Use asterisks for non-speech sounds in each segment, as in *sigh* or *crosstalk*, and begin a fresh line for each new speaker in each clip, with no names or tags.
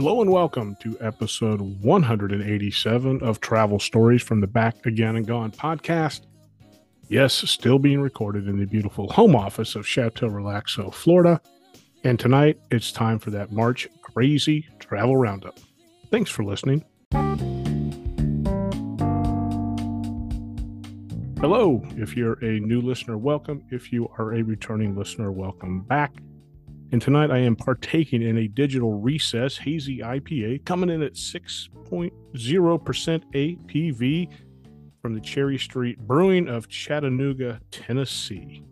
Hello and welcome to episode 187 of Travel Stories from the Back Again and Gone podcast. Yes, still being recorded in the beautiful home office of Chateau Relaxo, Florida. And tonight it's time for that March crazy travel roundup. Thanks for listening. Hello. If you're a new listener, welcome. If you are a returning listener, welcome back. And tonight I am partaking in a digital recess hazy IPA coming in at 6.0% ABV from the Cherry Street Brewing of Chattanooga, Tennessee.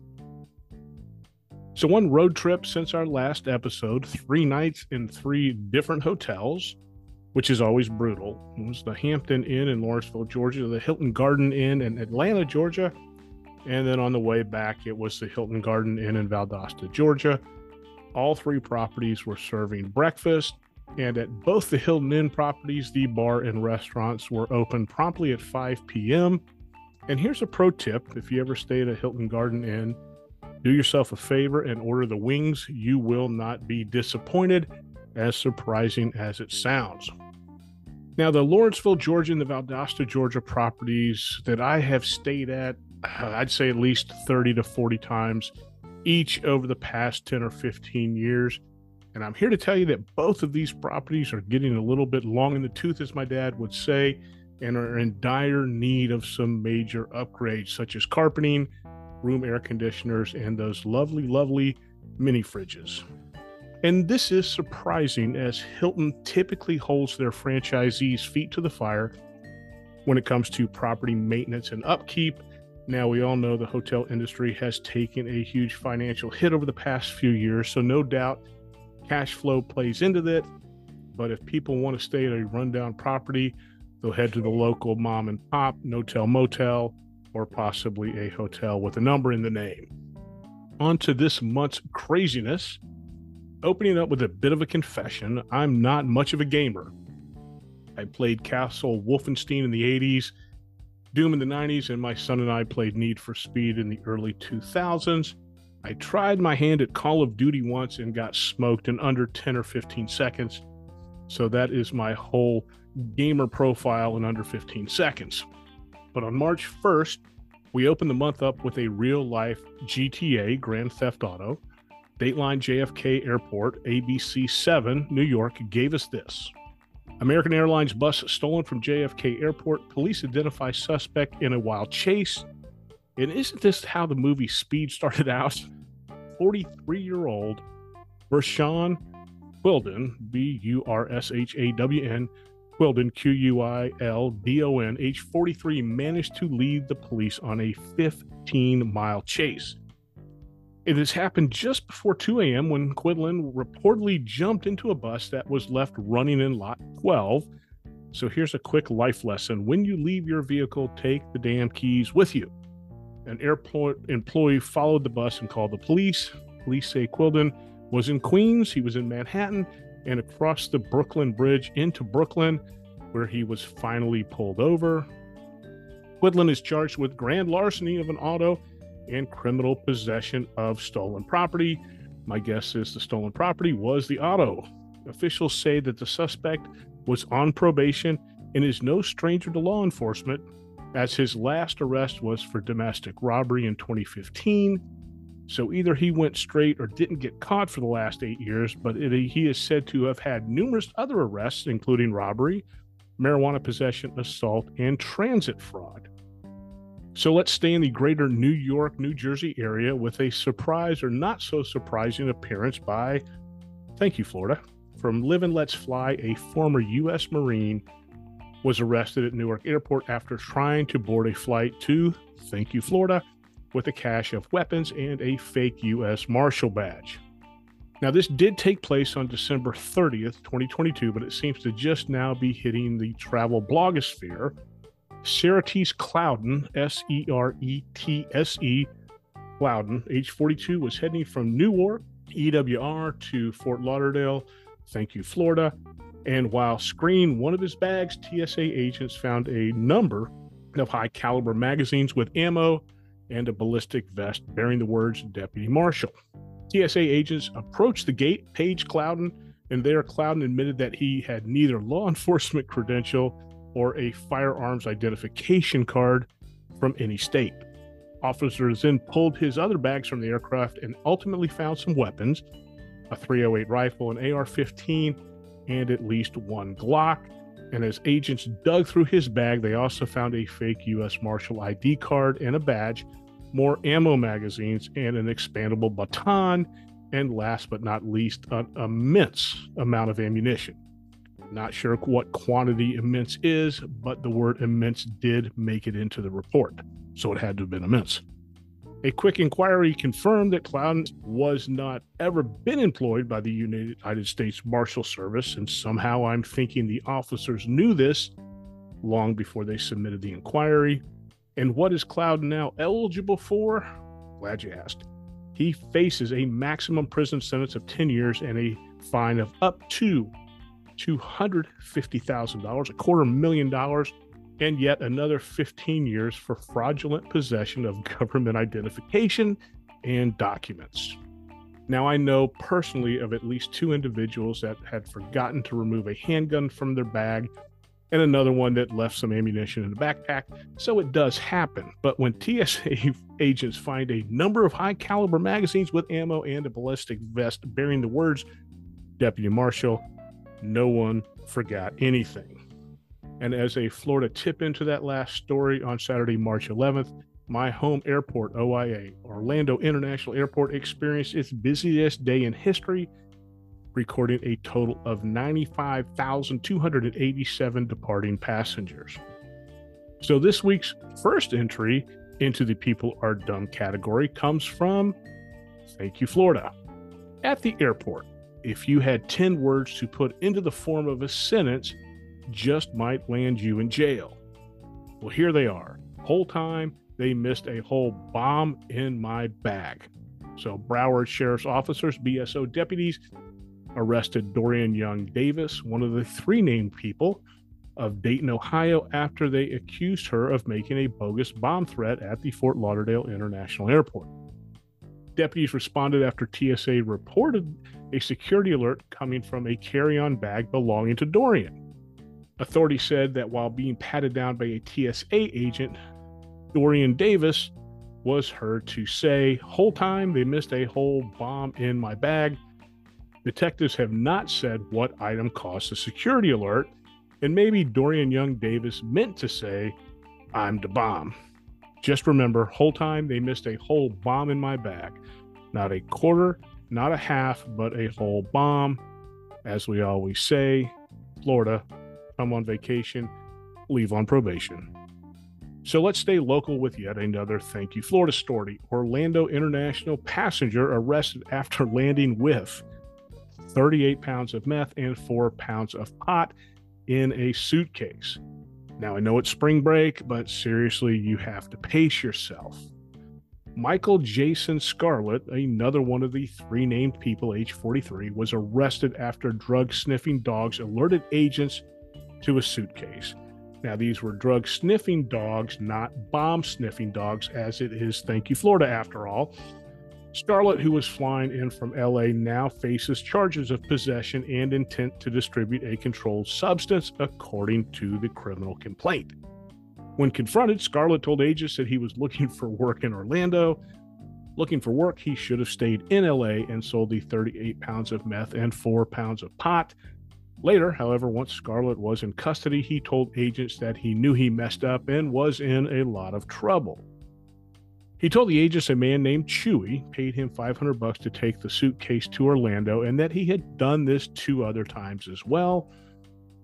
So, one road trip since our last episode, three nights in three different hotels, which is always brutal. It was the Hampton Inn in Lawrenceville, Georgia, the Hilton Garden Inn in Atlanta, Georgia. And then on the way back, it was the Hilton Garden Inn in Valdosta, Georgia all three properties were serving breakfast, and at both the Hilton Inn properties, the bar and restaurants were open promptly at 5 p.m. And here's a pro tip if you ever stay at a Hilton Garden Inn, do yourself a favor and order the wings. You will not be disappointed, as surprising as it sounds. Now, the Lawrenceville, Georgia, and the Valdosta, Georgia properties that I have stayed at, uh, I'd say at least 30 to 40 times each over the past 10 or 15 years. And I'm here to tell you that both of these properties are getting a little bit long in the tooth, as my dad would say, and are in dire need of some major upgrades, such as carpeting, room air conditioners, and those lovely, lovely mini fridges. And this is surprising as Hilton typically holds their franchisees' feet to the fire when it comes to property maintenance and upkeep now, we all know the hotel industry has taken a huge financial hit over the past few years, so no doubt cash flow plays into that. But if people want to stay at a rundown property, they'll head to the local mom and pop, no tell motel, or possibly a hotel with a number in the name. On to this month's craziness. Opening up with a bit of a confession, I'm not much of a gamer. I played Castle Wolfenstein in the 80s Doom in the 90s, and my son and I played Need for Speed in the early 2000s. I tried my hand at Call of Duty once and got smoked in under 10 or 15 seconds. So that is my whole gamer profile in under 15 seconds. But on March 1st, we opened the month up with a real life GTA Grand Theft Auto. Dateline JFK Airport, ABC 7, New York, gave us this. American Airlines bus stolen from JFK Airport. Police identify suspect in a wild chase. And isn't this how the movie Speed started out? 43 year old Burshawn Quildon, B U R S H A W N, Quildon, Q U I L D O N, age 43, managed to lead the police on a 15 mile chase. It has happened just before 2 a.m. when Quildon reportedly jumped into a bus that was left running in lot 12. So here's a quick life lesson. When you leave your vehicle, take the damn keys with you. An airport employee followed the bus and called the police. Police say Quildon was in Queens, he was in Manhattan, and across the Brooklyn Bridge into Brooklyn, where he was finally pulled over. Quildon is charged with grand larceny of an auto and criminal possession of stolen property. My guess is the stolen property was the auto. Officials say that the suspect was on probation and is no stranger to law enforcement, as his last arrest was for domestic robbery in 2015. So either he went straight or didn't get caught for the last eight years, but it, he is said to have had numerous other arrests, including robbery, marijuana possession, assault, and transit fraud. So let's stay in the greater New York, New Jersey area with a surprise or not so surprising appearance by, thank you, Florida, from Live and Let's Fly, a former U.S. Marine was arrested at Newark Airport after trying to board a flight to, thank you, Florida, with a cache of weapons and a fake U.S. Marshal badge. Now, this did take place on December 30th, 2022, but it seems to just now be hitting the travel blogosphere Seretse Clouden, S E R E T S E Clouden, age 42, was heading from Newark, EWR, to Fort Lauderdale. Thank you, Florida. And while screening one of his bags, TSA agents found a number of high caliber magazines with ammo and a ballistic vest bearing the words Deputy Marshal. TSA agents approached the gate, Paige Clouden, And there, Clouden admitted that he had neither law *laughs* enforcement credential or a firearms identification card from any state. Officers then pulled his other bags from the aircraft and ultimately found some weapons a 308 rifle, an AR 15, and at least one Glock. And as agents dug through his bag, they also found a fake U.S. Marshal ID card and a badge, more ammo magazines, and an expandable baton, and last but not least, an immense amount of ammunition. Not sure what quantity immense is, but the word immense did make it into the report, so it had to have been immense. A quick inquiry confirmed that Clouden was not ever been employed by the United States Marshal Service, and somehow I'm thinking the officers knew this long before they submitted the inquiry. And what is Clouden now eligible for? Glad you asked. He faces a maximum prison sentence of 10 years and a fine of up to $250,000, a quarter million dollars, and yet another 15 years for fraudulent possession of *laughs* government identification and documents. Now, I know personally of at least two individuals that had forgotten to remove a handgun from their bag and another one that left some ammunition in the backpack. So it does happen. But when *laughs* TSA agents find a number of high caliber magazines with ammo and a ballistic vest bearing the words Deputy Marshal, no one forgot anything. And as a Florida tip into that last story on Saturday, March 11th, my home airport, OIA, Orlando International Airport, experienced its busiest day in history, recording a total of 95,287 departing passengers. So this week's first entry into the People Are Dumb category comes from Thank You, Florida. At the airport, if you had 10 words to put into the form of a sentence, just might land you in jail. Well, here they are. Whole time they missed a whole bomb in my bag. So, Broward Sheriff's officers, BSO deputies, arrested Dorian Young Davis, one of the three named people of Dayton, Ohio, after they accused her of making a bogus bomb threat at the Fort Lauderdale International Airport. Deputies responded after TSA reported a security alert coming from a carry on bag belonging to Dorian. Authorities said that while being patted down by a TSA agent, Dorian Davis was heard to say, Whole time they missed a whole bomb in my bag. Detectives have not said what item caused the security alert, and maybe Dorian Young Davis meant to say, I'm the bomb. Just remember, whole time they missed a whole bomb in my back. Not a quarter, not a half, but a whole bomb. As we always say, Florida come on vacation, leave on probation. So let's stay local with yet another thank you. Florida story Orlando International passenger arrested after *laughs* landing with 38 pounds of meth and four pounds of pot in a suitcase. Now, I know it's spring break, but seriously, you have to pace yourself. Michael Jason Scarlett, another one of the three named people, age 43, was arrested after drug sniffing dogs alerted agents to a suitcase. Now, these were drug sniffing dogs, not bomb sniffing dogs, as it is Thank You, Florida, after all. Scarlett, who was flying in from LA, now faces charges of possession and intent to distribute a controlled substance, according to the criminal complaint. When confronted, Scarlett told agents that he was looking for work in Orlando. Looking for work, he should have stayed in LA and sold the 38 pounds of meth and four pounds of pot Later, however, once Scarlett was in custody, he told agents that he knew he messed up and was in a lot of trouble. He told the agents a man named Chewy paid him 500 bucks to take the suitcase to Orlando and that he had done this two other times as well.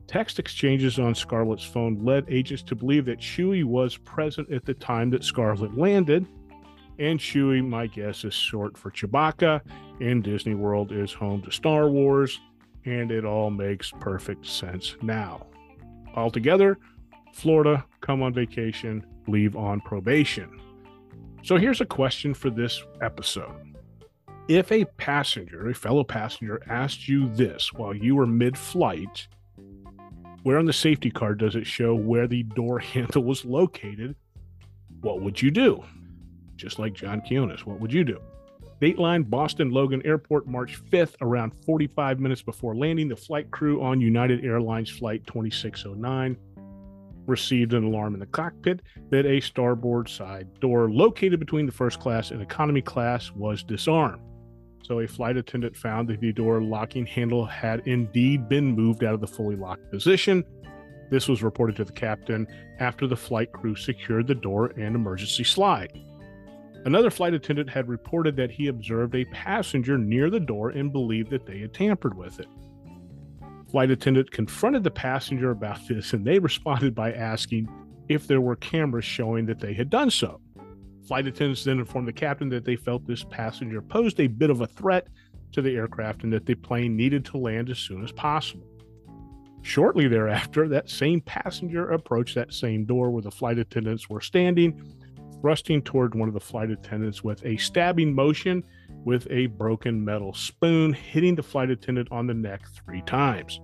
Text exchanges on Scarlett's phone led agents to believe that Chewy was present at the time that Scarlett landed. And Chewy, my guess, is short for Chewbacca, and Disney World is home to Star Wars and it all makes perfect sense now. Altogether, Florida, come on vacation, leave on probation. So here's a question for this episode. If a passenger, a fellow passenger, asked you this while you were mid flight, where on the safety card does it show where the door *laughs* handle was located? What would you do? Just like John Quiñones, what would you do? Dateline Boston Logan Airport, March 5th, around 45 minutes before landing. The flight crew on United Airlines Flight 2609 received an alarm in the cockpit that a starboard side door located between the first class and economy class was disarmed. So a flight attendant found that the door locking handle had indeed been moved out of the fully locked position. This was reported to the captain after the flight crew secured the door and emergency slide. Another flight attendant had reported that he observed a passenger near the door and believed that they had tampered with it. Flight attendant confronted the passenger about this, and they *laughs* responded by asking if there were cameras showing that they had done so. Flight attendants then informed the captain that they felt this passenger posed a bit of a threat to the aircraft and that the plane needed to land as soon as possible. Shortly thereafter, that same passenger approached that same door where the flight attendants were standing thrusting toward one of the flight attendants with a stabbing motion with a broken metal spoon, hitting the flight attendant on the neck three times.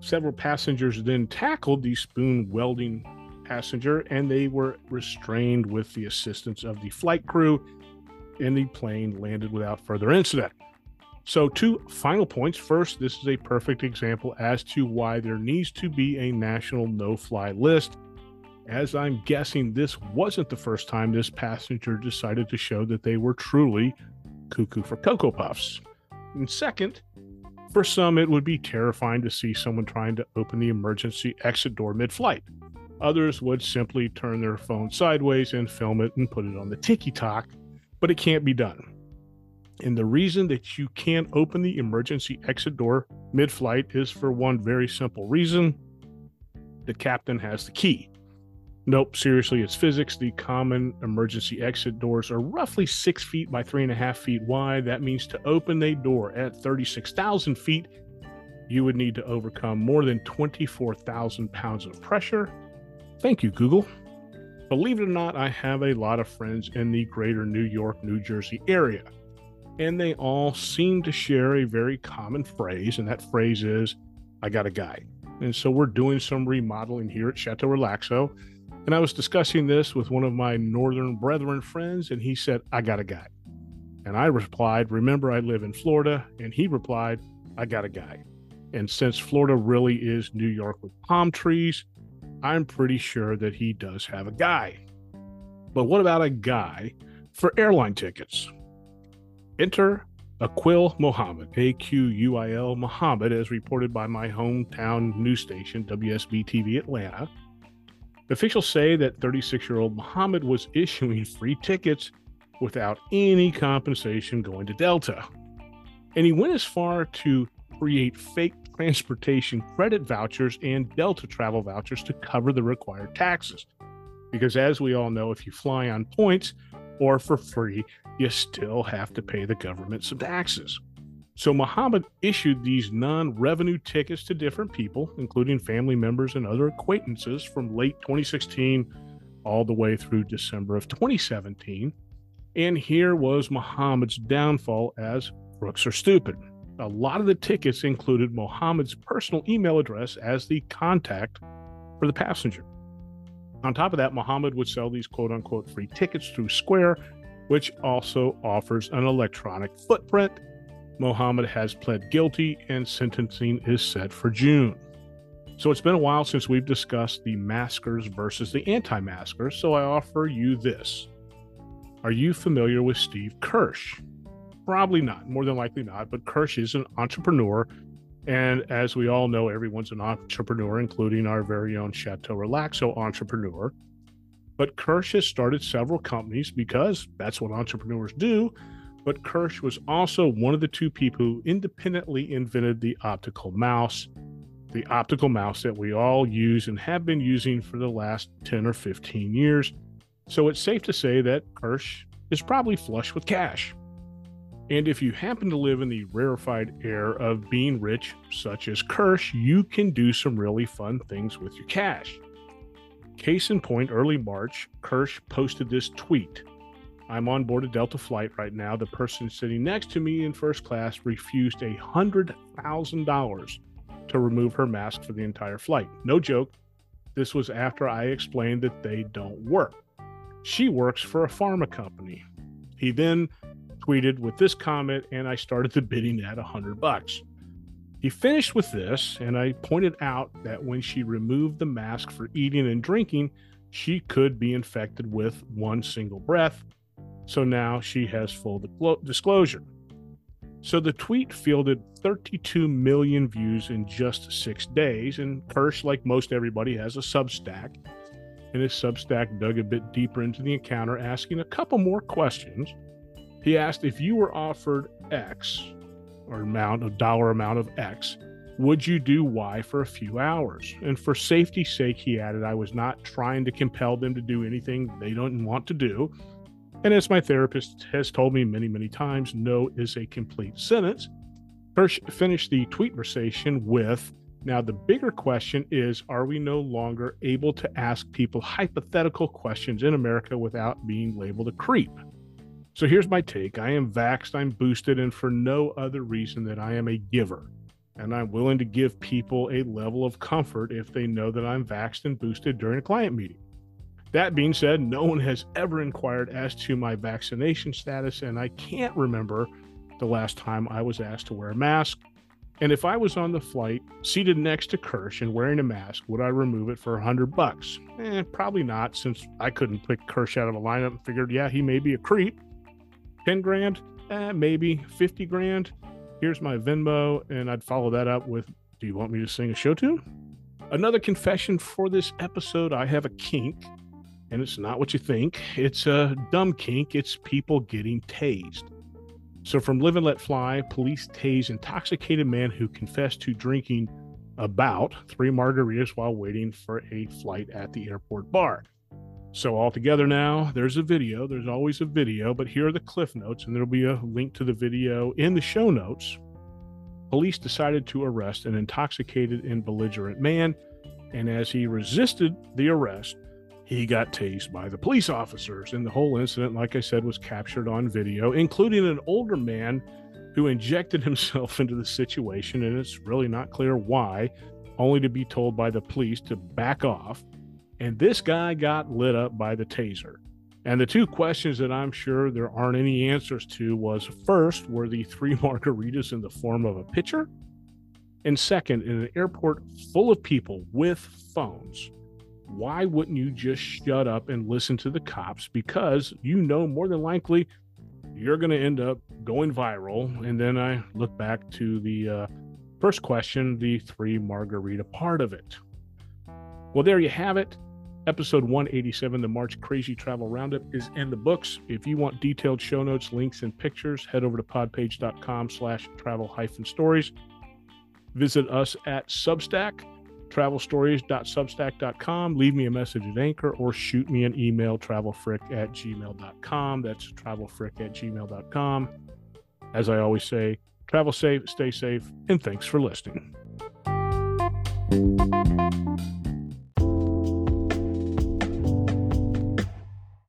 Several passengers then tackled the spoon welding passenger and they were restrained with the assistance of the flight crew, and the plane landed without further incident. So, two final points. First, this is a perfect example as to why there needs to be a national no fly list as I'm guessing this wasn't the first time this passenger decided to show that they were truly cuckoo for Cocoa Puffs. And second, for some, it would be terrifying to see someone trying to open the emergency exit door mid flight. Others would simply turn their phone sideways and film it and put it on the tiki talk, but it can't be done. And the reason that you can't open the emergency exit door mid flight is for one very simple reason the captain has the key. Nope, seriously, it's physics. The common emergency exit doors are roughly six feet by three and a half feet wide. That means to open a door at 36,000 feet, you would need to overcome more than 24,000 pounds of pressure. Thank you, Google. Believe it or not, I have a lot of friends in the greater New York, New Jersey area, and they all seem to share a very common phrase, and that phrase is, I got a guy. And so we're doing some remodeling here at Chateau Relaxo and I was discussing this with one of my northern brethren friends, and he said, I got a guy. And I replied, Remember, I live in Florida. And he replied, I got a guy. And since Florida really is New York with palm trees, I'm pretty sure that he does have a guy. But what about a guy for airline tickets? Enter Aquil Muhammad, A Q U I L Muhammad, as reported by my hometown news station, WSB TV Atlanta. Officials say that 36 year old Muhammad was *laughs* issuing free tickets without any compensation going to Delta. And he went as far to create fake transportation credit vouchers and Delta travel vouchers to cover the required taxes. Because as we all know, if you fly on points or for free, you still have to pay the government some taxes. So Muhammad issued these non revenue tickets to different people, including family members and other acquaintances from late 2016 all the way through December of 2017. And here was Muhammad's downfall as crooks are stupid. A lot of the tickets included Muhammad's personal email address as the contact for the passenger. On top of that, Muhammad would sell these quote unquote free tickets through Square, which also offers an electronic footprint Muhammad has pled guilty and sentencing is set for June. So it's been a while since we've discussed the maskers versus the anti maskers, so I offer you this. Are you familiar with Steve Kirsch? Probably not, more than likely not, but Kirsch is an entrepreneur. And as we all know, everyone's an entrepreneur, including our very own Chateau Relaxo entrepreneur. But Kirsch has started several companies because that's what entrepreneurs do but Kirsch was also one of the two people who independently invented the optical mouse, the optical mouse that we all use and have been using for the last 10 or 15 years. So it's safe to say that Kirsch is probably flush with cash. And if you happen to live in the rarefied air of being rich, such as Kirsch, you can do some really fun things with your cash. Case in point, early March, Kirsch posted this tweet I'm on board a Delta flight right now. The person sitting next to me in first class refused a hundred thousand dollars to remove her mask for the entire flight. No joke. This was after I explained that they don't work. She works for a pharma company. He then tweeted with this comment, and I started the bidding at a hundred bucks. He finished with this, and I pointed out that when she removed the mask for eating and drinking, she could be infected with one single breath. So now she has full disclosure. So the tweet fielded 32 million views in just six days, and Kirsch, like most everybody, has a Substack. And his Substack dug a bit deeper into the encounter, asking a couple more questions. He asked if you were offered X, or amount, a dollar amount of X, would you do Y for a few hours? And for safety's sake, he added, I was not trying to compel them to do anything they don't want to do. And as my therapist has told me many, many times, no is a complete sentence. Kirsch finished the tweet conversation with Now, the bigger question is Are we no longer able to ask people hypothetical questions in America without being labeled a creep? So here's my take I am vaxxed, I'm boosted, and for no other reason than I am a giver. And I'm willing to give people a level of comfort if they know that I'm vaxxed and boosted during a client meeting. That being said, no one has ever inquired as to my vaccination status, and I can't remember the last time I was asked to wear a mask. And if I was on the flight, seated next to Kirsch and wearing a mask, would I remove it for a hundred bucks? Eh, probably not, since I couldn't pick Kirsch out of a lineup and figured, yeah, he may be a creep. 10 grand, eh, maybe 50 grand. Here's my Venmo. And I'd follow that up with, do you want me to sing a show tune? Another confession for this episode I have a kink, and it's not what you think. It's a dumb kink. It's people getting tased. So, from Live and Let Fly, police tase intoxicated man who confessed to drinking about three margaritas while waiting for a flight at the airport bar. So all together now, there's a video. There's always a video, but here are the cliff notes, and there'll be a link to the video in the show notes. Police decided to arrest an intoxicated and belligerent man, and as he resisted the arrest, he got tased by the police officers. And the whole incident, like I said, was captured on video, including an older man who injected *laughs* himself into the situation, and it's really not clear why, only to be told by the police to back off and this guy got lit up by the taser. And the two questions that I'm sure there aren't any answers to was first, were the three *laughs* margaritas in the form of a pitcher? And second, in an airport full of people with phones, why wouldn't you just shut up and listen to the cops? Because you know more than likely you're going to end up going viral. And then I look back to the uh, first question, the three margarita part of it. Well, there you have it. Episode 187, the March Crazy Travel Roundup, is in the books. If you want detailed show notes, links, and pictures, head over to podpage.com slash travel hyphen stories. Visit us at Substack, travelstories.substack.com. Leave me a message at Anchor or shoot me an email, travelfrick at gmail.com. That's travelfrick at gmail.com. As I always say, travel safe, stay safe, and thanks for listening.